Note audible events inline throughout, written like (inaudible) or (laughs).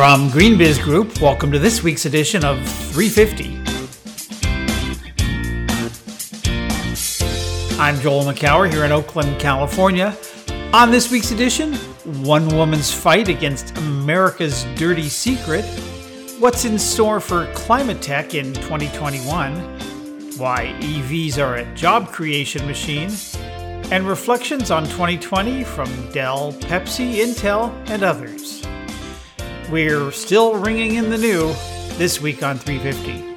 From GreenBiz Group, welcome to this week's edition of 350. I'm Joel Makower here in Oakland, California. On this week's edition, one woman's fight against America's dirty secret, what's in store for climate tech in 2021, why EVs are a job creation machine, and reflections on 2020 from Dell, Pepsi, Intel, and others. We're still ringing in the new this week on 350.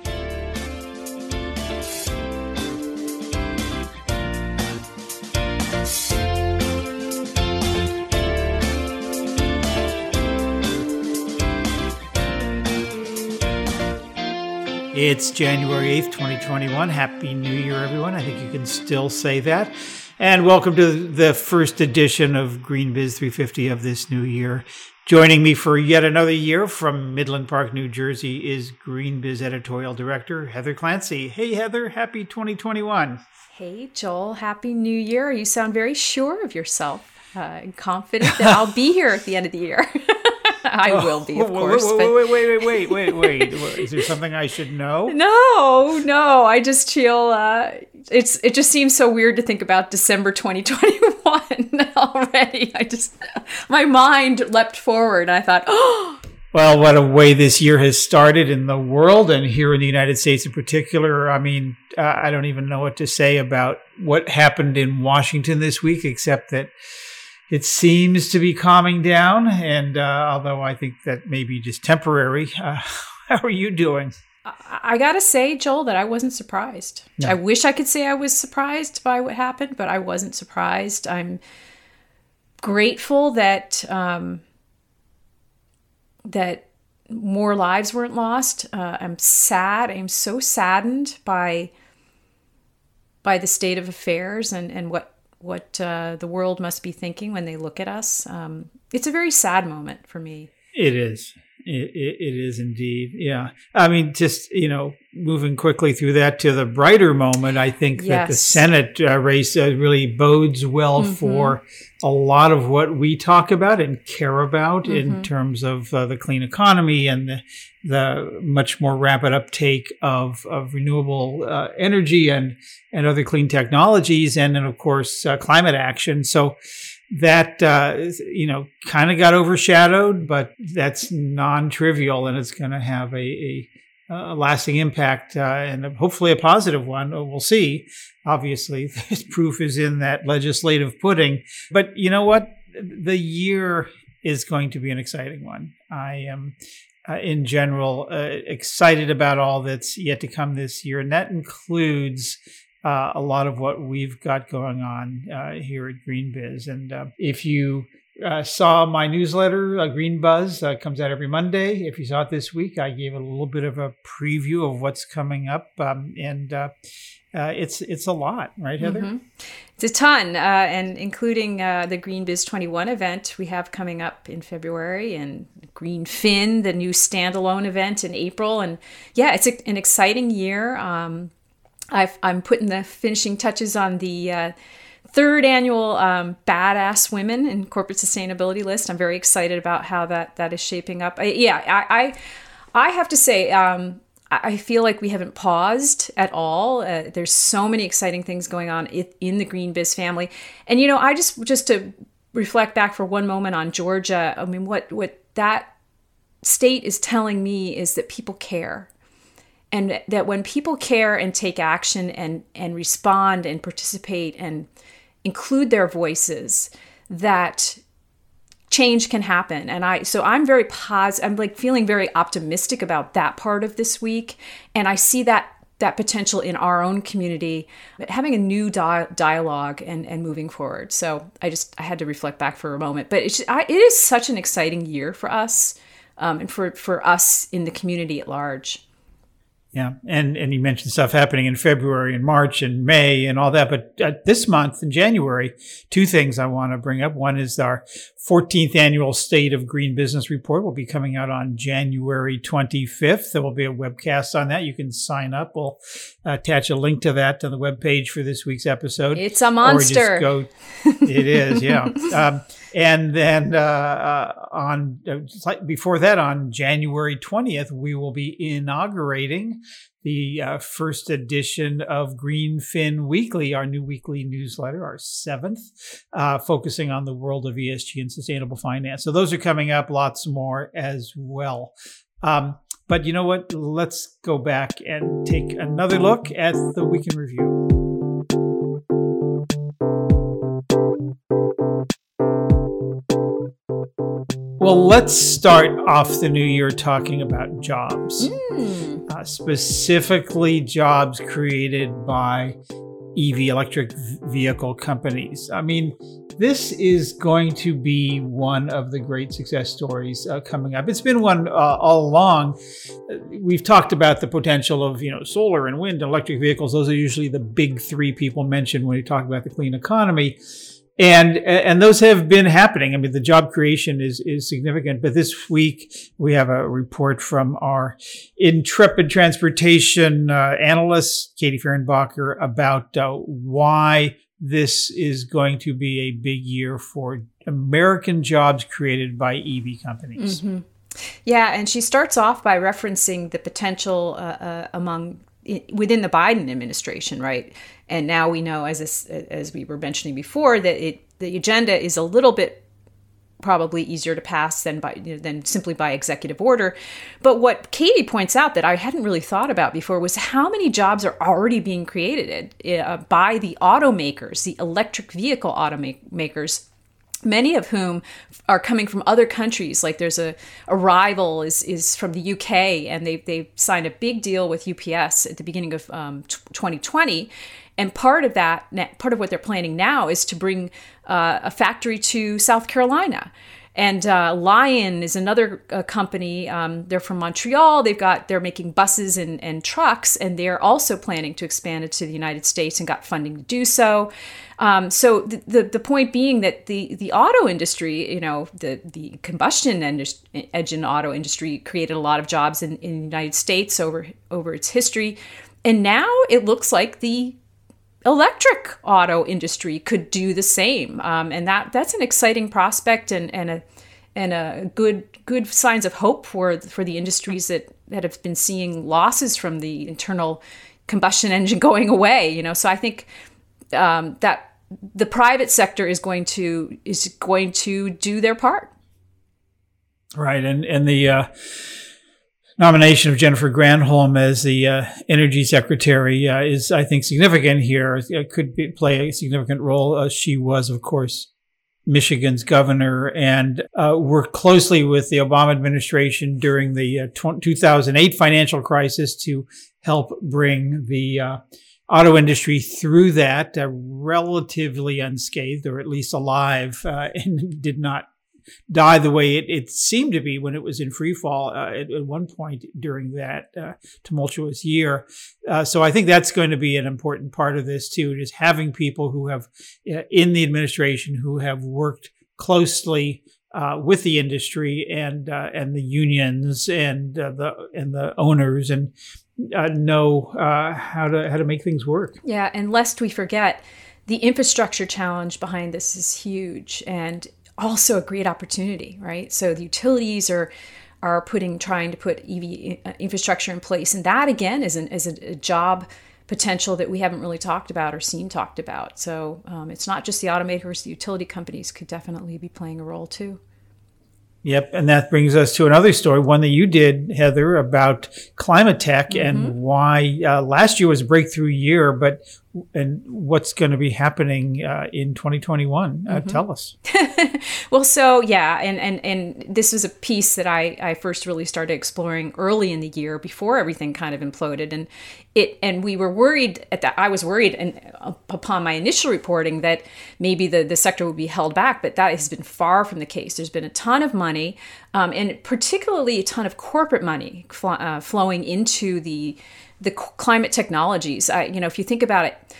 It's January 8th, 2021. Happy New Year, everyone. I think you can still say that. And welcome to the first edition of GreenBiz 350 of this new year. Joining me for yet another year from Midland Park, New Jersey, is GreenBiz editorial director Heather Clancy. Hey, Heather, happy 2021. Hey, Joel, happy new year. You sound very sure of yourself uh, and confident that I'll be here at the end of the year. (laughs) I will be, of course. Wait, wait, wait, wait, wait, wait, wait. Is there something I should know? (laughs) No, no. I just feel uh, it's. It just seems so weird to think about December 2021 (laughs) already. I just my mind leapt forward. and I thought, oh. (gasps) Well, what a way this year has started in the world and here in the United States in particular. I mean, uh, I don't even know what to say about what happened in Washington this week, except that it seems to be calming down. And uh, although I think that may be just temporary, uh, (laughs) how are you doing? I gotta say, Joel, that I wasn't surprised. No. I wish I could say I was surprised by what happened, but I wasn't surprised. I'm grateful that um, that more lives weren't lost. Uh, I'm sad. I'm so saddened by by the state of affairs and and what what uh, the world must be thinking when they look at us. Um, it's a very sad moment for me. It is. It, it, it is indeed. Yeah. I mean, just, you know, moving quickly through that to the brighter moment, I think yes. that the Senate uh, race uh, really bodes well mm-hmm. for a lot of what we talk about and care about mm-hmm. in terms of uh, the clean economy and the, the much more rapid uptake of, of renewable uh, energy and, and other clean technologies. And then, of course, uh, climate action. So, that uh, you know kind of got overshadowed, but that's non-trivial, and it's going to have a, a, a, lasting impact uh, and hopefully a positive one. We'll see. Obviously, (laughs) this proof is in that legislative pudding. But you know what? The year is going to be an exciting one. I am. Uh, in general, uh, excited about all that's yet to come this year, and that includes uh, a lot of what we've got going on uh, here at GreenBiz. And uh, if you uh, saw my newsletter, uh, Green Buzz, uh, comes out every Monday. If you saw it this week, I gave a little bit of a preview of what's coming up, um, and it's it's a lot, right, Heather? Mm-hmm. It's a ton, and including the GreenBiz 21 event we have coming up in February, and GreenFin, the new standalone event in April, and yeah, it's a, an exciting year. Um, i am putting the finishing touches on the uh, third annual um, Badass Women in Corporate Sustainability list. I'm very excited about how that that is shaping up. I, yeah, I, I, I have to say. Um, I feel like we haven't paused at all. Uh, there's so many exciting things going on in the GreenBiz family, and you know, I just just to reflect back for one moment on Georgia. I mean, what what that state is telling me is that people care and that when people care and take action and and respond and participate and include their voices that change can happen. And i so i'm very positive i'm like feeling very optimistic about that part of this week. And i see that that potential in our own community having a new di- dialogue and and moving forward. So i just i had to reflect back for a moment. But it's I, it is such an exciting year for us um, and for for us in the community at large yeah, and and you mentioned stuff happening in February and March and May and all that, but uh, this month in January, two things I want to bring up. One is our 14th annual State of Green Business Report will be coming out on January 25th. There will be a webcast on that. You can sign up. We'll attach a link to that to the webpage for this week's episode. It's a monster. Go, it is, yeah. (laughs) Um, and then uh, uh, on uh, before that, on January 20th, we will be inaugurating the uh, first edition of Greenfin Weekly, our new weekly newsletter, our seventh, uh, focusing on the world of ESG and sustainable finance. So those are coming up, lots more as well. Um, but you know what? Let's go back and take another look at the week in review. Well, let's start off the new year talking about jobs, mm. uh, specifically jobs created by EV electric vehicle companies. I mean, this is going to be one of the great success stories uh, coming up. It's been one uh, all along. We've talked about the potential of you know solar and wind and electric vehicles. Those are usually the big three people mention when you talk about the clean economy and and those have been happening. I mean, the job creation is is significant. But this week we have a report from our intrepid transportation uh, analyst Katie Fehrenbacher about uh, why this is going to be a big year for American jobs created by EV companies. Mm-hmm. Yeah, and she starts off by referencing the potential uh, uh among within the Biden administration, right? And now we know, as as we were mentioning before, that it the agenda is a little bit probably easier to pass than by you know, than simply by executive order. But what Katie points out that I hadn't really thought about before was how many jobs are already being created uh, by the automakers, the electric vehicle automakers many of whom are coming from other countries. Like there's a, Arrival is is from the UK, and they they signed a big deal with UPS at the beginning of um, 2020. And part of that, part of what they're planning now, is to bring uh, a factory to South Carolina. And uh, Lion is another uh, company. Um, they're from Montreal. They've got they're making buses and, and trucks, and they're also planning to expand it to the United States and got funding to do so. Um, so the, the, the point being that the the auto industry, you know, the the combustion engine auto industry created a lot of jobs in, in the United States over over its history, and now it looks like the electric auto industry could do the same, um, and that that's an exciting prospect and and a and a good good signs of hope for for the industries that that have been seeing losses from the internal combustion engine (laughs) going away. You know, so I think um, that the private sector is going to is going to do their part. Right, and and the. Uh nomination of Jennifer Granholm as the uh, energy secretary uh, is, I think, significant here. It could be, play a significant role. Uh, she was, of course, Michigan's governor and uh, worked closely with the Obama administration during the uh, 2008 financial crisis to help bring the uh, auto industry through that relatively unscathed or at least alive (laughs) and did not die the way it, it seemed to be when it was in free fall uh, at, at, one point during that uh, tumultuous year. Uh, so I think that's going to be an important part of this too, is having people who have uh, in the administration who have worked closely uh, with the industry and uh, and the unions and uh, the and the owners and uh, know how to how to make things work. Yeah, and lest we forget, the infrastructure challenge behind this is huge, and also a great opportunity, right? So the utilities are are putting trying to put EV uh, infrastructure in place, and that again is an is a, a job potential that we haven't really talked about or seen talked about. So um, it's not just the automakers; the utility companies could definitely be playing a role too. Yep, and that brings us to another story, one that you did, Heather, about climate tech mm-hmm. and why uh, last year was a breakthrough year, but and what's going to be happening uh, in 2021 uh, mm-hmm. tell us. (laughs) Well so yeah and and and this was a piece that i i first really started exploring early in the year before everything kind of imploded. And it and we were worried at that i was worried and upon my initial reporting that maybe the the sector would be held back but that has been far from the case. There's been a ton of money um, and particularly a ton of corporate money fl- uh, flowing into the the climate technologies. I, you know, if you think about it,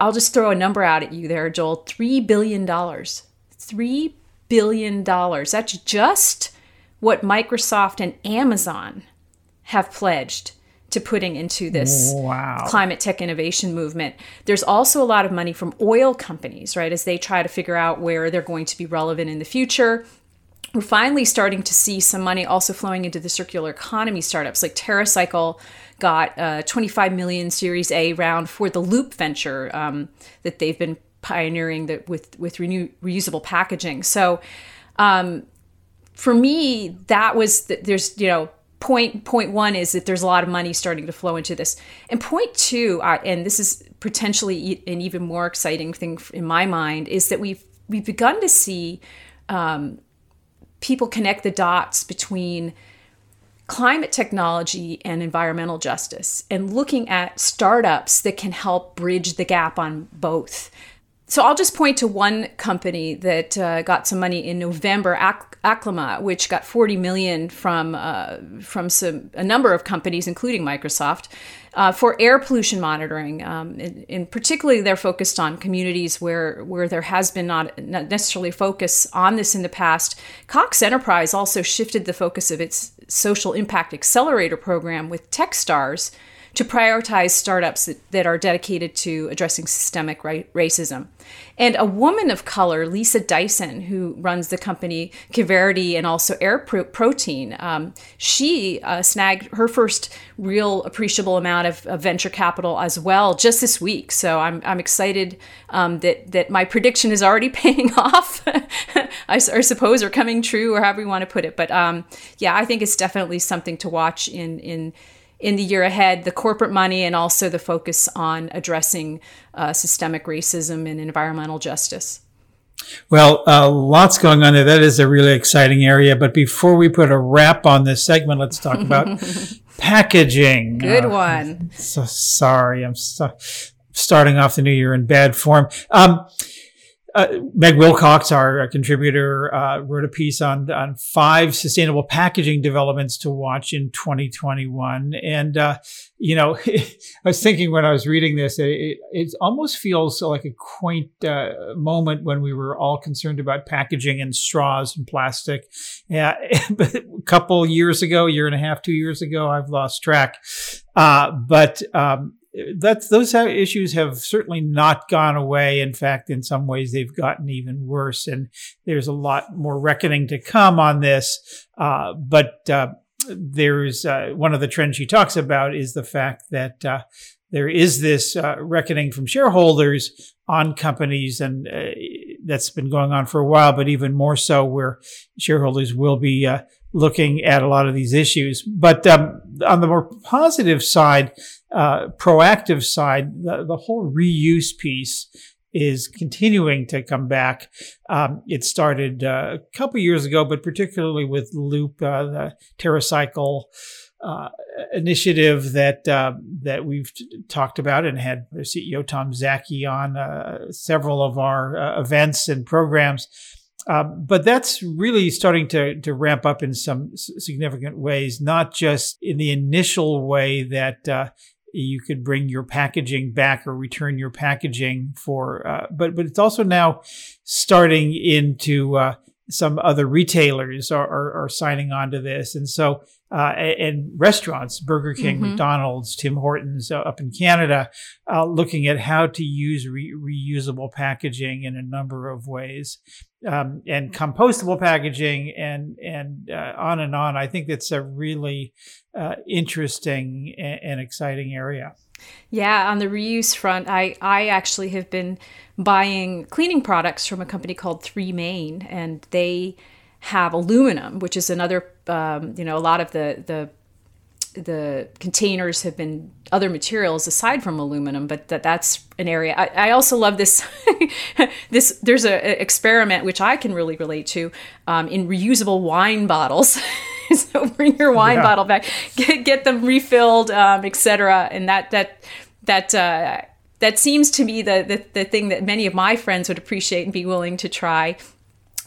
I'll just throw a number out at you there, Joel. Three billion dollars. Three billion dollars. That's just what Microsoft and Amazon have pledged to putting into this wow. climate tech innovation movement. There's also a lot of money from oil companies, right, as they try to figure out where they're going to be relevant in the future. We're finally starting to see some money also flowing into the circular economy startups like TerraCycle got a 25 million Series A round for the Loop venture um, that they've been pioneering that with with renew, reusable packaging. So um, for me, that was the, there's you know point point one is that there's a lot of money starting to flow into this, and point two, uh, and this is potentially an even more exciting thing in my mind, is that we've we've begun to see um, people connect the dots between climate technology and environmental justice and looking at startups that can help bridge the gap on both. So I'll just point to one company that uh, got some money in November, Ac- which got 40 million from uh, from some a number of companies, including Microsoft, uh, for air pollution monitoring. Um, and, particularly, they're focused on communities where where there has been not, not necessarily focus on this in the past. Cox Enterprise also shifted the focus of its social impact accelerator program with TechStars to prioritize startups that, that are dedicated to addressing systemic ra- racism. And a woman of color, Lisa Dyson, who runs the company Kiverdi and also Air Pro- Protein, um, she uh, snagged her first real appreciable amount of, of, venture capital as well just this week. So I'm, I'm excited um, that, that my prediction is already (laughs) paying off, (laughs) I, I, suppose, or coming true, or however you want to put it. But um, yeah, I think it's definitely something to watch in, in in the year ahead the corporate money and also the focus on addressing uh, systemic racism and environmental justice. Well, uh, lots going on there. That is a really exciting area. But before we put a wrap on this segment, let's talk about (laughs) packaging. Good uh, one. So sorry, I'm so, starting off the new year in bad form. Um, uh, Meg Wilcox, our contributor, uh, wrote a piece on on five sustainable packaging developments to watch in 2021. And uh, you know, (laughs) I was thinking when I was reading this, it, it almost feels like a quaint uh, moment when we were all concerned about packaging and straws and plastic. Yeah, (laughs) but a couple years ago, year and a half, two years ago, I've lost track. Uh, but um, that's those issues have certainly not gone away. In fact, in some ways, they've gotten even worse, and there's a lot more reckoning to come on this. Uh, but uh, there's uh, one of the trends she talks about is the fact that uh, there is this uh, reckoning from shareholders on companies, and uh, that's been going on for a while, but even more so, where shareholders will be looking at a lot of these issues. But um, on the more positive side, uh, proactive side, the, the, whole reuse piece is continuing to come back. Um, it started uh, a couple years ago, but particularly with Loop, uh, the TerraCycle uh, initiative that uh, that we've talked about and had their CEO Tom Szaky on uh, several of our events and programs. Um, but that's really starting to, to ramp up in some significant ways, not just in the initial way that uh, you could bring your packaging back or return your packaging for uh, but but it's also now starting into uh, some other retailers are, are, are, signing on to this and so uh, and restaurants burger king mm-hmm. mcdonald's tim hortons uh, up in canada uh, looking at how to use re- reusable packaging in a number of ways um, and compostable packaging and and uh, on and on. I think that's a really uh, interesting and, and, exciting area. Yeah, on the reuse front, I I actually have been buying cleaning products from a company called Three Main, and they have aluminum, which is another um, you know a lot of the the the containers have been other materials aside from aluminum, but that that's an area. I, I also love this. (laughs) this there's a, experiment which I can really relate to um, in reusable wine bottles. (laughs) (laughs) so bring your wine yeah. bottle back, get get them refilled, um, etc. And that that that. Uh, that seems to be the, the, the thing that many of my friends would appreciate and be willing to try.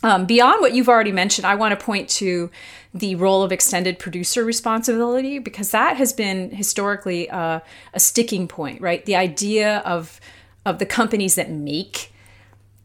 Um, beyond what you've already mentioned, I want to point to the role of extended producer responsibility because that has been historically uh, a sticking point, right? The idea of of the companies that make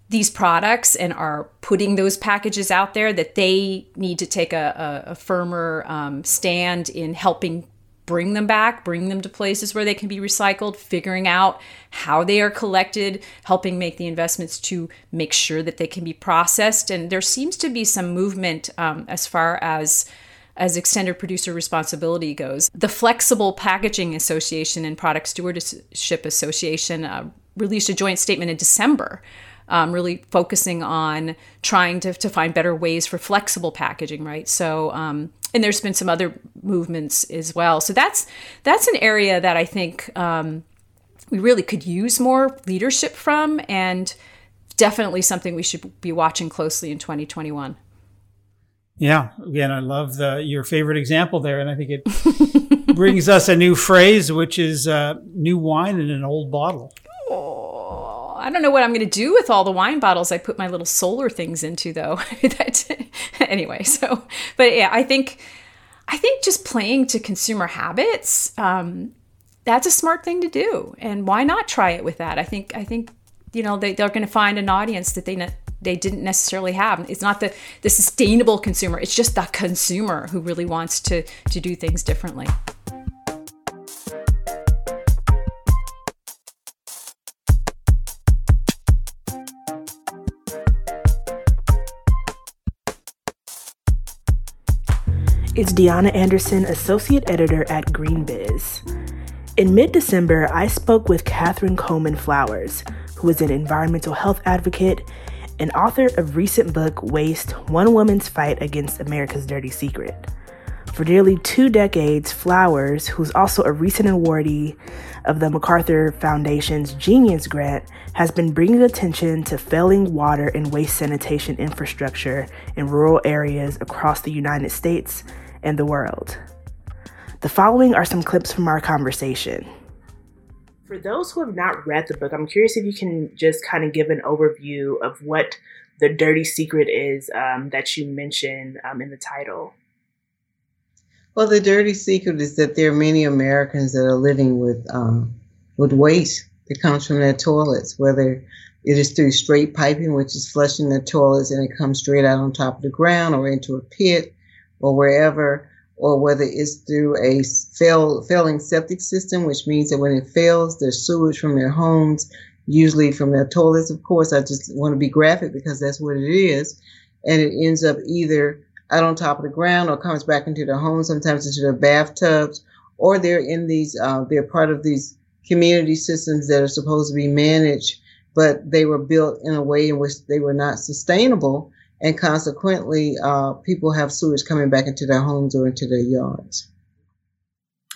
these products and are putting those packages out there that they need to take a, a, a firmer um, stand in helping bring them back, bring them to places where they can be recycled, figuring out how they are collected, helping make the investments to make sure that they can be processed. And there seems to be some movement um, as far as as extended producer responsibility goes. The Flexible Packaging Association and Product Stewardship Association uh, released a joint statement in December um, really focusing on trying to, to find better ways for flexible packaging, right? So, um, and there's been some other movements as well. So that's that's an area that I think um, we really could use more leadership from, and definitely something we should be watching closely in 2021. Yeah, again, I love the your favorite example there, and I think it (laughs) brings us a new phrase, which is uh, new wine in an old bottle. I don't know what I'm going to do with all the wine bottles I put my little solar things into, though. (laughs) (laughs) anyway, so, but yeah, I think, I think just playing to consumer habits, um, that's a smart thing to do, and why not try it with that? I think, I think, you know, they, they're going to find an audience that they ne- they didn't necessarily have. It's not the the sustainable consumer; it's just the consumer who really wants to to do things differently. It's Deonna Anderson, Associate Editor at GreenBiz. In mid December, I spoke with Catherine Coleman Flowers, who is an environmental health advocate and author of recent book Waste One Woman's Fight Against America's Dirty Secret. For nearly two decades, Flowers, who's also a recent awardee of the MacArthur Foundation's Genius Grant, has been bringing attention to failing water and waste sanitation infrastructure in rural areas across the United States and the world. The following are some clips from our conversation. For those who have not read the book, I'm curious if you can just kind of give an overview of what the dirty secret is um, that you mentioned um, in the title. Well, the dirty secret is that there are many Americans that are living with um, with waste that comes from their toilets, whether it is through straight piping, which is flushing the toilets and it comes straight out on top of the ground or into a pit, or wherever, or whether it's through a fail, failing septic system, which means that when it fails, there's sewage from their homes, usually from their toilets. Of course, I just want to be graphic because that's what it is. And it ends up either out on top of the ground or comes back into their homes, sometimes into their bathtubs, or they're in these, uh, they're part of these community systems that are supposed to be managed, but they were built in a way in which they were not sustainable and consequently, uh, people have sewage coming back into their homes or into their yards.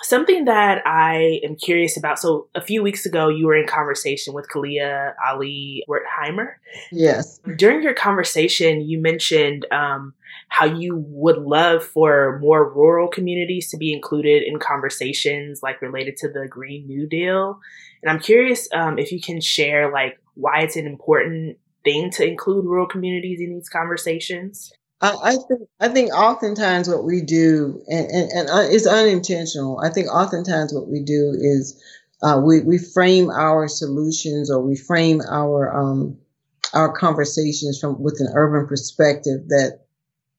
Something that I am curious about. So, a few weeks ago, you were in conversation with Kalia Ali Wertheimer. Yes. During your conversation, you mentioned um, how you would love for more rural communities to be included in conversations like related to the Green New Deal. And I'm curious um, if you can share like why it's an important thing to include rural communities in these conversations? I, I think I think oftentimes what we do, and, and, and uh, it's unintentional. I think oftentimes what we do is uh, we we frame our solutions or we frame our um, our conversations from with an urban perspective that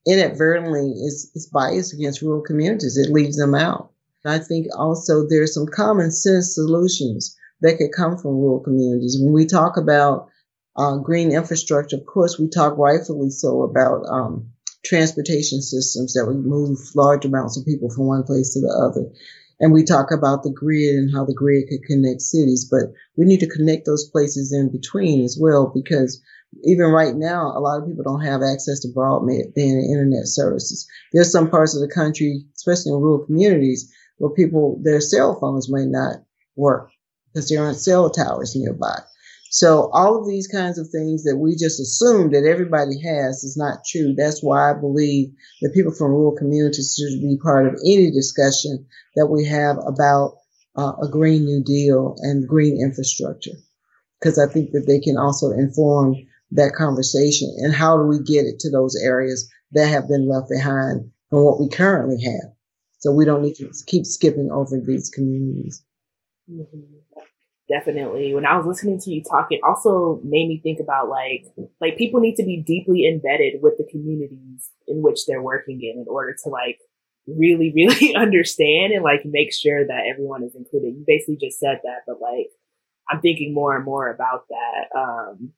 inadvertently is, is biased against rural communities. It leaves them out. I think also there's some common sense solutions that could come from rural communities. When we talk about uh, green infrastructure, of course, we talk rightfully so about um, transportation systems that would move large amounts of people from one place to the other. And we talk about the grid and how the grid could connect cities, but we need to connect those places in between as well because even right now, a lot of people don't have access to broadband and internet services. There's some parts of the country, especially in rural communities, where people, their cell phones may not work because there aren't cell towers nearby. So all of these kinds of things that we just assume that everybody has is not true. That's why I believe that people from rural communities should be part of any discussion that we have about uh, a Green New Deal and green infrastructure. Because I think that they can also inform that conversation and how do we get it to those areas that have been left behind from what we currently have. So we don't need to keep skipping over these communities. Mm-hmm definitely when i was listening to you talk it also made me think about like like people need to be deeply embedded with the communities in which they're working in in order to like really, (laughs) really understand and like make sure that everyone is included. You basically just said that, but like I'm thinking more and more about that. Um,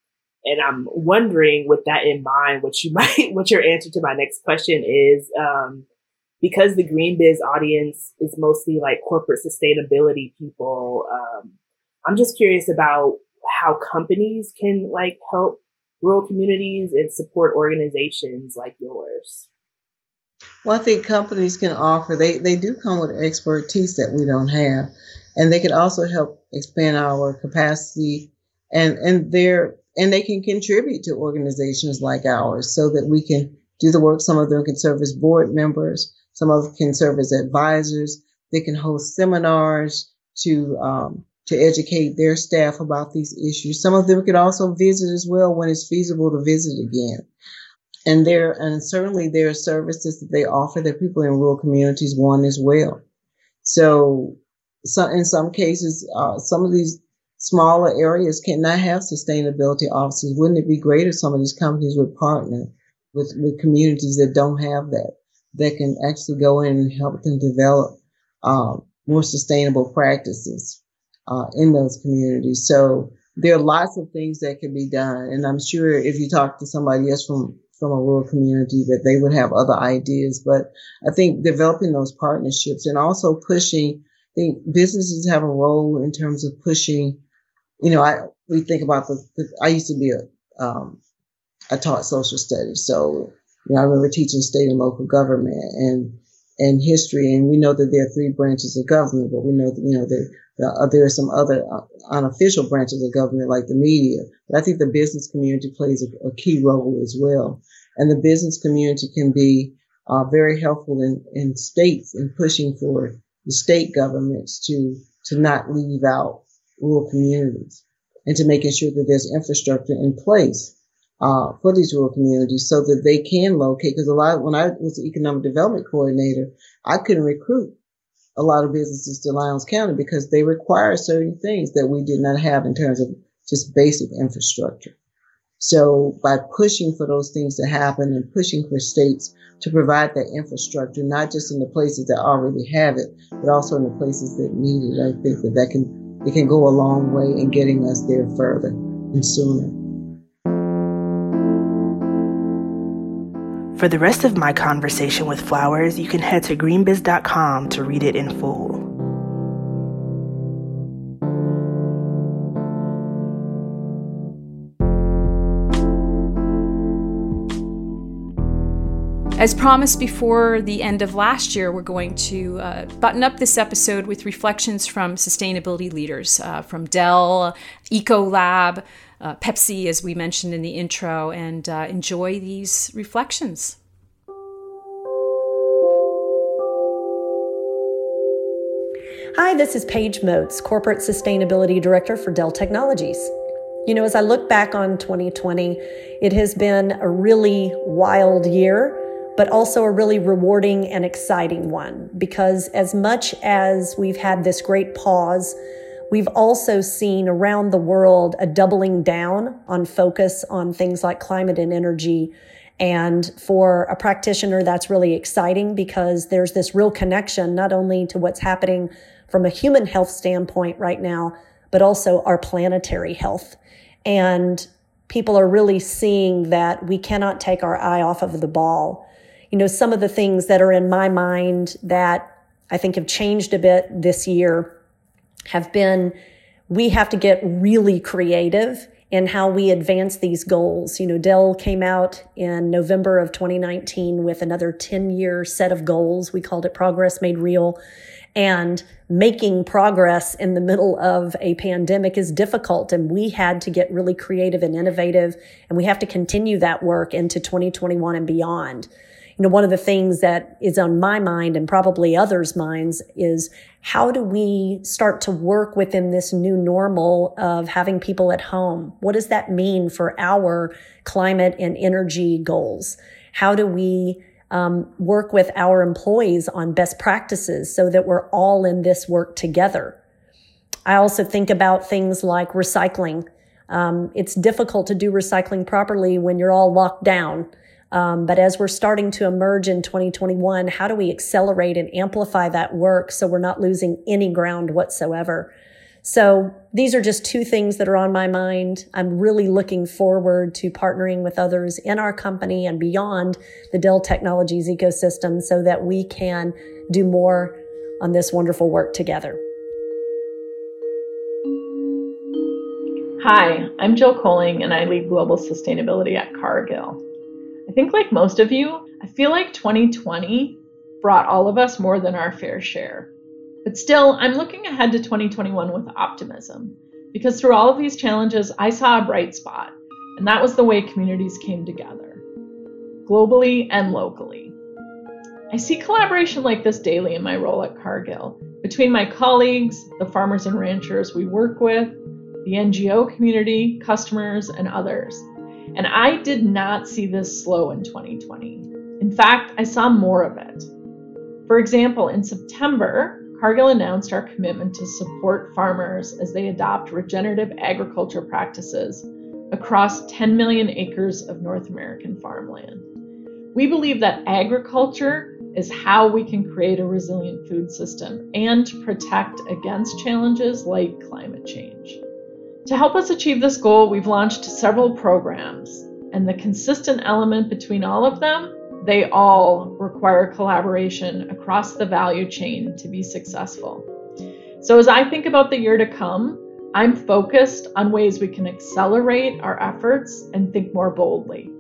and I'm wondering with that in mind, what you (laughs) might, what your answer to my next question is, um, because the green biz audience is mostly like corporate sustainability people. Um, I'm just curious about how companies can like help rural communities and support organizations like yours. Well, I think companies can offer, they, they do come with expertise that we don't have. And they can also help expand our capacity and, and their, and they can contribute to organizations like ours so that we can do the work. Some of them can serve as board members. Some of them can serve as advisors. They can host seminars to, um, to educate their staff about these issues. Some of them could also visit as well when it's feasible to visit again and there and certainly there are services that they offer that people in rural communities want as well. So, so in some cases, uh, some of these smaller areas cannot have sustainability offices. Wouldn't it be great if some of these companies would partner with, with communities that don't have that, that can actually go in and help them develop um, more sustainable practices uh, in those communities. So there are lots of things that can be done. And I'm sure if you talk to somebody else from from a rural community that they would have other ideas. But I think developing those partnerships and also pushing, I think businesses have a role in terms of pushing, you know, I, we think about the, I used to be a, um, I taught social studies. So, you know, I remember teaching state and local government and, and history. And we know that there are three branches of government, but we know that, you know, that there are some other uh, unofficial branches of government like the media. But I think the business community plays a, a key role as well. And the business community can be uh, very helpful in, in states in pushing for the state governments to, to not leave out rural communities and to making sure that there's infrastructure in place uh, for these rural communities so that they can locate. Because a lot, when I was the economic development coordinator, I couldn't recruit a lot of businesses to Lowndes County because they require certain things that we did not have in terms of just basic infrastructure. So by pushing for those things to happen and pushing for states to provide that infrastructure, not just in the places that already have it, but also in the places that need it, I think that that can, it can go a long way in getting us there further and sooner. For the rest of my conversation with Flowers, you can head to greenbiz.com to read it in full. As promised before the end of last year, we're going to uh, button up this episode with reflections from sustainability leaders uh, from Dell, Ecolab, uh, Pepsi, as we mentioned in the intro, and uh, enjoy these reflections. Hi, this is Page Motes, Corporate Sustainability Director for Dell Technologies. You know, as I look back on 2020, it has been a really wild year, but also a really rewarding and exciting one because as much as we've had this great pause, We've also seen around the world a doubling down on focus on things like climate and energy. And for a practitioner, that's really exciting because there's this real connection, not only to what's happening from a human health standpoint right now, but also our planetary health. And people are really seeing that we cannot take our eye off of the ball. You know, some of the things that are in my mind that I think have changed a bit this year have been we have to get really creative in how we advance these goals. You know, Dell came out in November of 2019 with another 10 year set of goals. We called it Progress Made Real. And making progress in the middle of a pandemic is difficult. And we had to get really creative and innovative. And we have to continue that work into 2021 and beyond you know, one of the things that is on my mind and probably others' minds is how do we start to work within this new normal of having people at home? What does that mean for our climate and energy goals? How do we um, work with our employees on best practices so that we're all in this work together? I also think about things like recycling. Um, it's difficult to do recycling properly when you're all locked down. Um, but as we're starting to emerge in 2021, how do we accelerate and amplify that work so we're not losing any ground whatsoever? So these are just two things that are on my mind. I'm really looking forward to partnering with others in our company and beyond the Dell Technologies ecosystem so that we can do more on this wonderful work together. Hi, I'm Jill Kolling and I lead global sustainability at Cargill. I think, like most of you, I feel like 2020 brought all of us more than our fair share. But still, I'm looking ahead to 2021 with optimism because through all of these challenges, I saw a bright spot, and that was the way communities came together, globally and locally. I see collaboration like this daily in my role at Cargill between my colleagues, the farmers and ranchers we work with, the NGO community, customers, and others. And I did not see this slow in 2020. In fact, I saw more of it. For example, in September, Cargill announced our commitment to support farmers as they adopt regenerative agriculture practices across 10 million acres of North American farmland. We believe that agriculture is how we can create a resilient food system and protect against challenges like climate change. To help us achieve this goal, we've launched several programs, and the consistent element between all of them they all require collaboration across the value chain to be successful. So, as I think about the year to come, I'm focused on ways we can accelerate our efforts and think more boldly.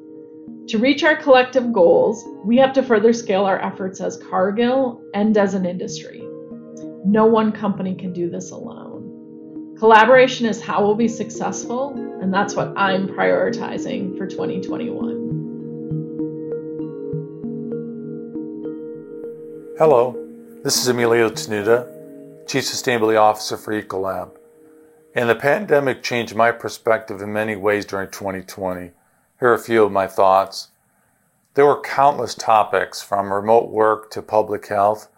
To reach our collective goals, we have to further scale our efforts as Cargill and as an industry. No one company can do this alone. Collaboration is how we'll be successful, and that's what I'm prioritizing for 2021. Hello, this is Emilio Tenuta, Chief Sustainability Officer for Ecolab. And the pandemic changed my perspective in many ways during 2020. Here are a few of my thoughts. There were countless topics from remote work to public health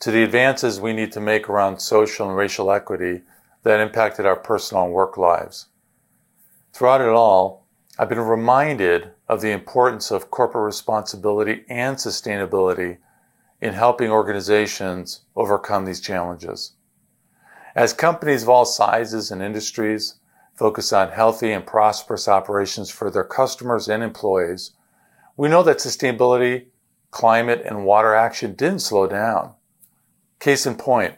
to the advances we need to make around social and racial equity that impacted our personal and work lives. Throughout it all, I've been reminded of the importance of corporate responsibility and sustainability in helping organizations overcome these challenges. As companies of all sizes and industries focus on healthy and prosperous operations for their customers and employees, we know that sustainability, climate, and water action didn't slow down. Case in point,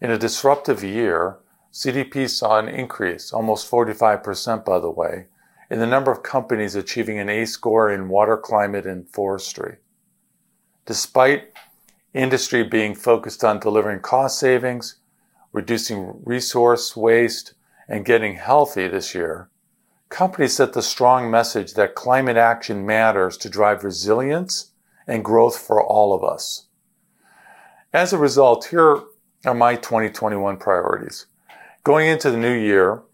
in a disruptive year, CDP saw an increase, almost 45% by the way, in the number of companies achieving an A score in water, climate, and forestry. Despite industry being focused on delivering cost savings, reducing resource waste, and getting healthy this year, companies sent the strong message that climate action matters to drive resilience and growth for all of us. As a result, here are my 2021 priorities. Going into the new year,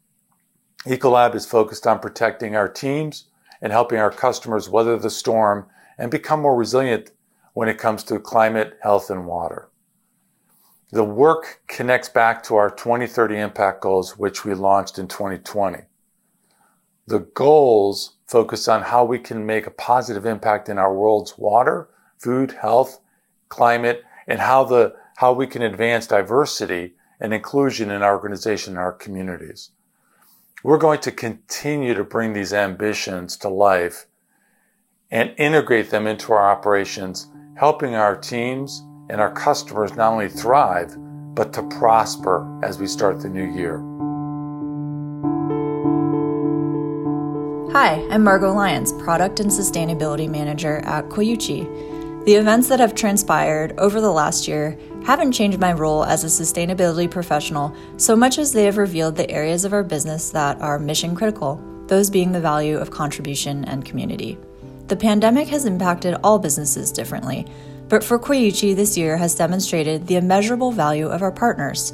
Ecolab is focused on protecting our teams and helping our customers weather the storm and become more resilient when it comes to climate, health, and water. The work connects back to our 2030 impact goals, which we launched in 2020. The goals focus on how we can make a positive impact in our world's water, food, health, climate, and how the, how we can advance diversity and inclusion in our organization and our communities. We're going to continue to bring these ambitions to life and integrate them into our operations helping our teams and our customers not only thrive, but to prosper as we start the new year. Hi, I'm Margot Lyons, Product and Sustainability Manager at Coyuchi. The events that have transpired over the last year haven't changed my role as a sustainability professional so much as they have revealed the areas of our business that are mission critical, those being the value of contribution and community. The pandemic has impacted all businesses differently, but for Coyuchi this year has demonstrated the immeasurable value of our partners.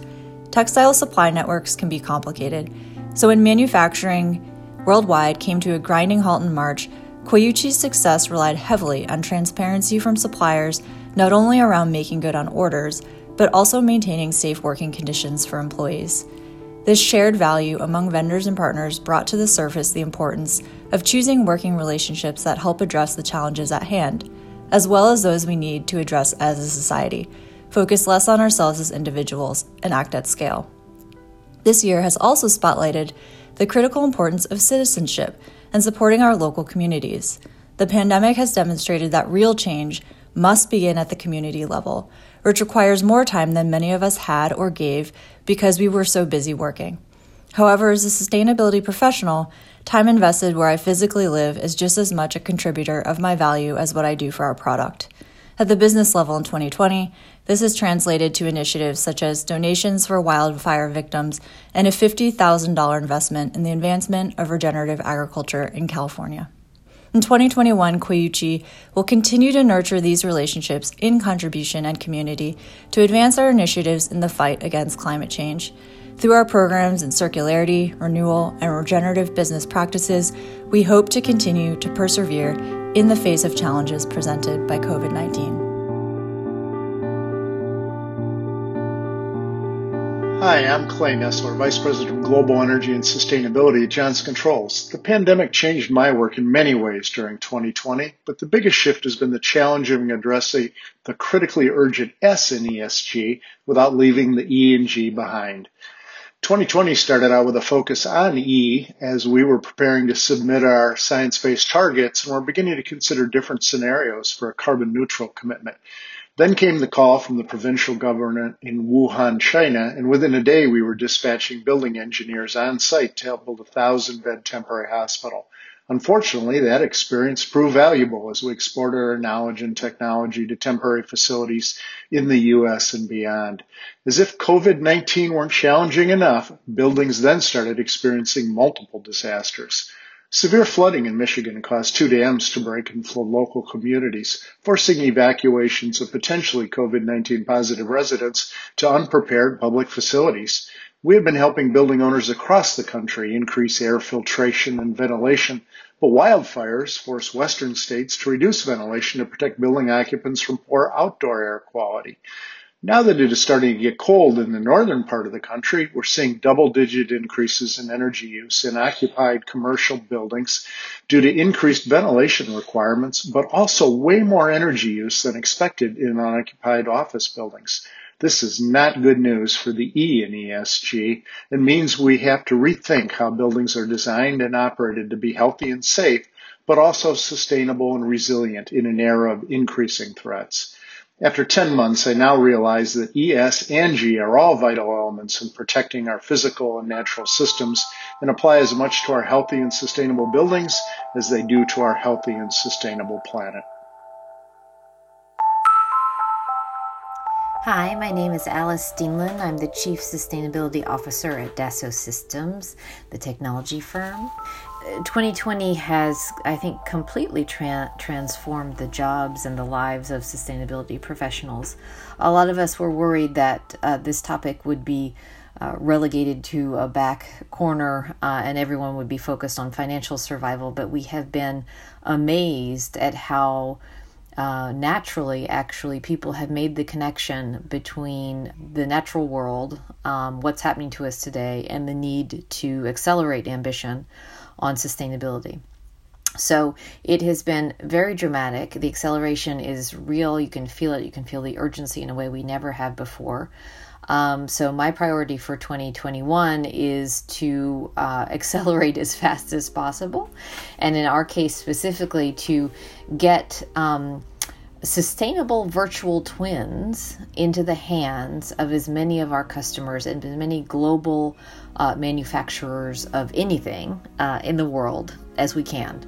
Textile supply networks can be complicated, so when manufacturing worldwide came to a grinding halt in March, Coyuchi's success relied heavily on transparency from suppliers, not only around making good on orders, but also maintaining safe working conditions for employees. This shared value among vendors and partners brought to the surface the importance of choosing working relationships that help address the challenges at hand, as well as those we need to address as a society, focus less on ourselves as individuals, and act at scale. This year has also spotlighted the critical importance of citizenship and supporting our local communities. The pandemic has demonstrated that real change must begin at the community level, which requires more time than many of us had or gave because we were so busy working. However, as a sustainability professional, time invested where I physically live is just as much a contributor of my value as what I do for our product. At the business level in 2020, this is translated to initiatives such as donations for wildfire victims and a $50,000 investment in the advancement of regenerative agriculture in California. In 2021, Coyuchi will continue to nurture these relationships in contribution and community to advance our initiatives in the fight against climate change. Through our programs in circularity, renewal, and regenerative business practices, we hope to continue to persevere in the face of challenges presented by COVID 19. Hi, I'm Clay Nesler, Vice President of Global Energy and Sustainability at Johnson Controls. The pandemic changed my work in many ways during 2020, but the biggest shift has been the challenge of addressing the critically urgent S in ESG without leaving the E and G behind. 2020 started out with a focus on E as we were preparing to submit our science based targets and we're beginning to consider different scenarios for a carbon neutral commitment. Then came the call from the provincial government in Wuhan, China, and within a day we were dispatching building engineers on site to help build a thousand bed temporary hospital. Unfortunately, that experience proved valuable as we exported our knowledge and technology to temporary facilities in the U.S. and beyond. As if COVID-19 weren't challenging enough, buildings then started experiencing multiple disasters. Severe flooding in Michigan caused two dams to break and flood local communities, forcing evacuations of potentially COVID-19 positive residents to unprepared public facilities. We have been helping building owners across the country increase air filtration and ventilation, but wildfires force western states to reduce ventilation to protect building occupants from poor outdoor air quality. Now that it is starting to get cold in the northern part of the country, we're seeing double digit increases in energy use in occupied commercial buildings due to increased ventilation requirements, but also way more energy use than expected in unoccupied office buildings. This is not good news for the E in ESG It means we have to rethink how buildings are designed and operated to be healthy and safe, but also sustainable and resilient in an era of increasing threats. After 10 months, I now realize that ES and G are all vital elements in protecting our physical and natural systems and apply as much to our healthy and sustainable buildings as they do to our healthy and sustainable planet. Hi, my name is Alice Steenland. I'm the Chief Sustainability Officer at Dassault Systems, the technology firm. 2020 has, I think, completely tra- transformed the jobs and the lives of sustainability professionals. A lot of us were worried that uh, this topic would be uh, relegated to a back corner uh, and everyone would be focused on financial survival, but we have been amazed at how uh, naturally, actually, people have made the connection between the natural world, um, what's happening to us today, and the need to accelerate ambition on sustainability. So it has been very dramatic. The acceleration is real. You can feel it. You can feel the urgency in a way we never have before. Um, so my priority for 2021 is to uh, (laughs) accelerate as fast as possible, and in our case specifically, to get um, sustainable virtual twins into the hands of as many of our customers and as many global uh, manufacturers of anything uh, in the world as we can.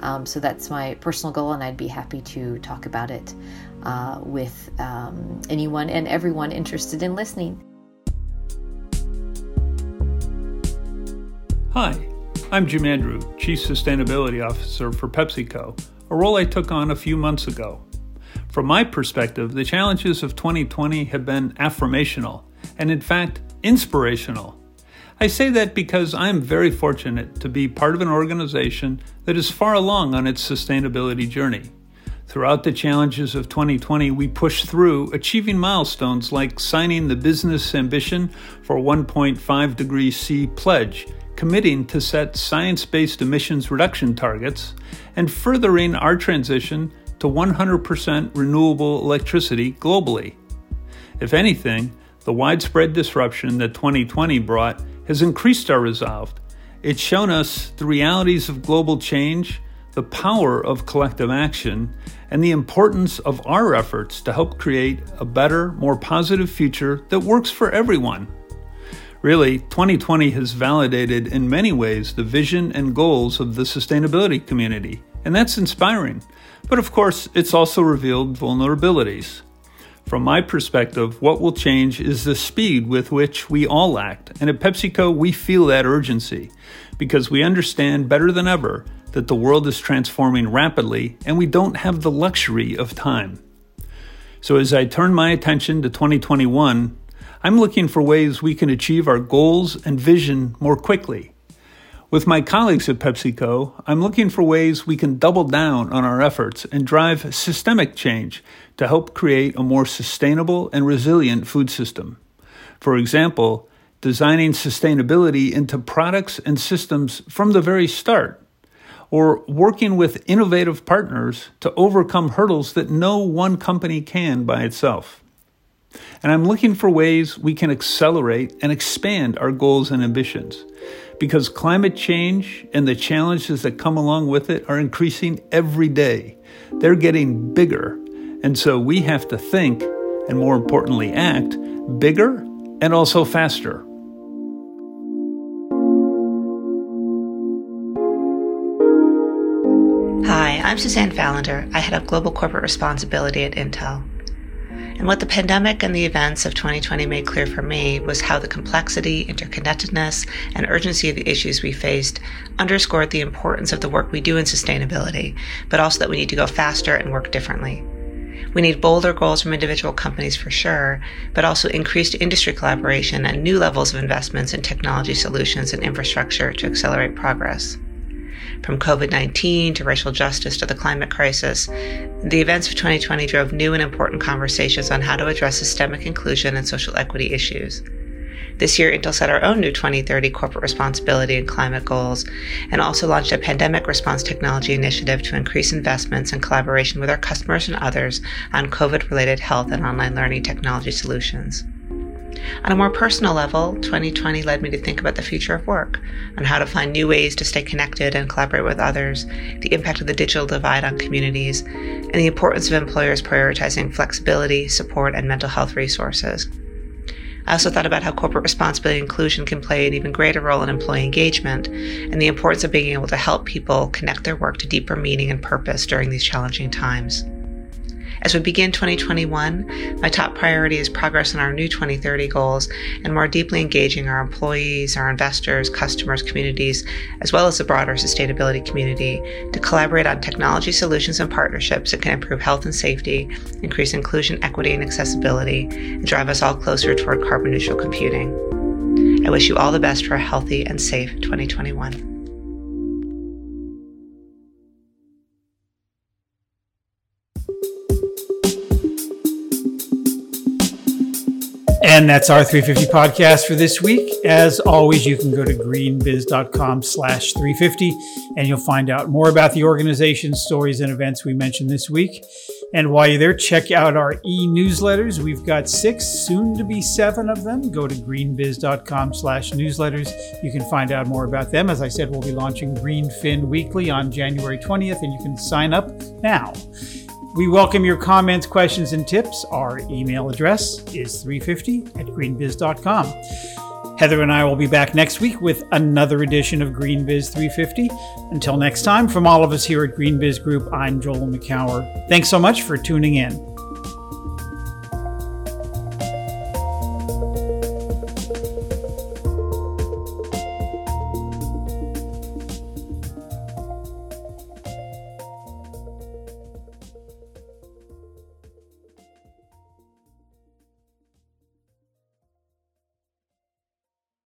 Um, so that's my personal goal, and I'd be happy to talk about it uh, with um, anyone and everyone interested in listening. Hi, I'm Jim Andrew, Chief Sustainability Officer for PepsiCo, a role I took on a few months ago. From my perspective, the challenges of 2020 have been affirmational and, in fact, inspirational. I say that because I am very fortunate to be part of an organization that is far along on its sustainability journey. Throughout the challenges of 2020, we pushed through achieving milestones like signing the Business Ambition for 1.5 degrees C pledge, committing to set science based emissions reduction targets, and furthering our transition to 100% renewable electricity globally. If anything, the widespread disruption that 2020 brought has increased our resolve. It's shown us the realities of global change, the power of collective action, and the importance of our efforts to help create a better, more positive future that works for everyone. Really, 2020 has validated in many ways the vision and goals of the sustainability community, and that's inspiring. But of course, it's also revealed vulnerabilities. From my perspective, what will change is the speed with which we all act, and at PepsiCo, we feel that urgency because we understand better than ever that the world is transforming rapidly and we don't have the luxury of time. So, as I turn my attention to 2021, I'm looking for ways we can achieve our goals and vision more quickly. With my colleagues at PepsiCo, I'm looking for ways we can double down on our efforts and drive systemic change to help create a more sustainable and resilient food system. For example, designing sustainability into products and systems from the very start or working with innovative partners to overcome hurdles that no one company can by itself. And I'm looking for ways we can accelerate and expand our goals and ambitions because climate change and the challenges that come along with it are increasing every day. They're getting bigger. And so we have to think, and more importantly, act bigger and also faster. Hi, I'm Suzanne Fallender. I head up global corporate responsibility at Intel. And what the pandemic and the events of 2020 made clear for me was how the complexity, interconnectedness, and urgency of the issues we faced underscored the importance of the work we do in sustainability, but also that we need to go faster and work differently. We need bolder goals from individual companies for sure, but also increased industry collaboration and new levels of investments in technology solutions and infrastructure to accelerate progress. From COVID 19 to racial justice to the climate crisis, the events of 2020 drove new and important conversations on how to address systemic inclusion and social equity issues. This year, Intel set our own new 2030 corporate responsibility and climate goals, and also launched a pandemic response technology initiative to increase investments and collaboration with our customers and others on COVID related health and online learning technology solutions. On a more personal level, 2020 led me to think about the future of work, and how to find new ways to stay connected and collaborate with others, the impact of the digital divide on communities, and the importance of employers prioritizing flexibility, support, and mental health resources. I also thought about how corporate responsibility and inclusion can play an even greater role in employee engagement and the importance of being able to help people connect their work to deeper meaning and purpose during these challenging times. As we begin 2021, my top priority is progress on our new 2030 goals and more deeply engaging our employees, our investors, customers, communities, as well as the broader sustainability community to collaborate on technology solutions and partnerships that can improve health and safety, increase inclusion, equity, and accessibility, and drive us all closer toward carbon neutral computing. I wish you all the best for a healthy and safe 2021. And that's our 350 podcast for this week. As always, you can go to greenbiz.com slash 350 and you'll find out more about the organization, stories, and events we mentioned this week. And while you're there, check out our e-newsletters. We've got six, soon to be seven of them. Go to greenbiz.com slash newsletters. You can find out more about them. As I said, we'll be launching GreenFin Weekly on January 20th, and you can sign up now. We welcome your comments, questions, and tips. Our email address is 350 at greenbiz.com. Heather and I will be back next week with another edition of GreenBiz 350. Until next time, from all of us here at GreenBiz Group, I'm Joel Makower. Thanks so much for tuning in.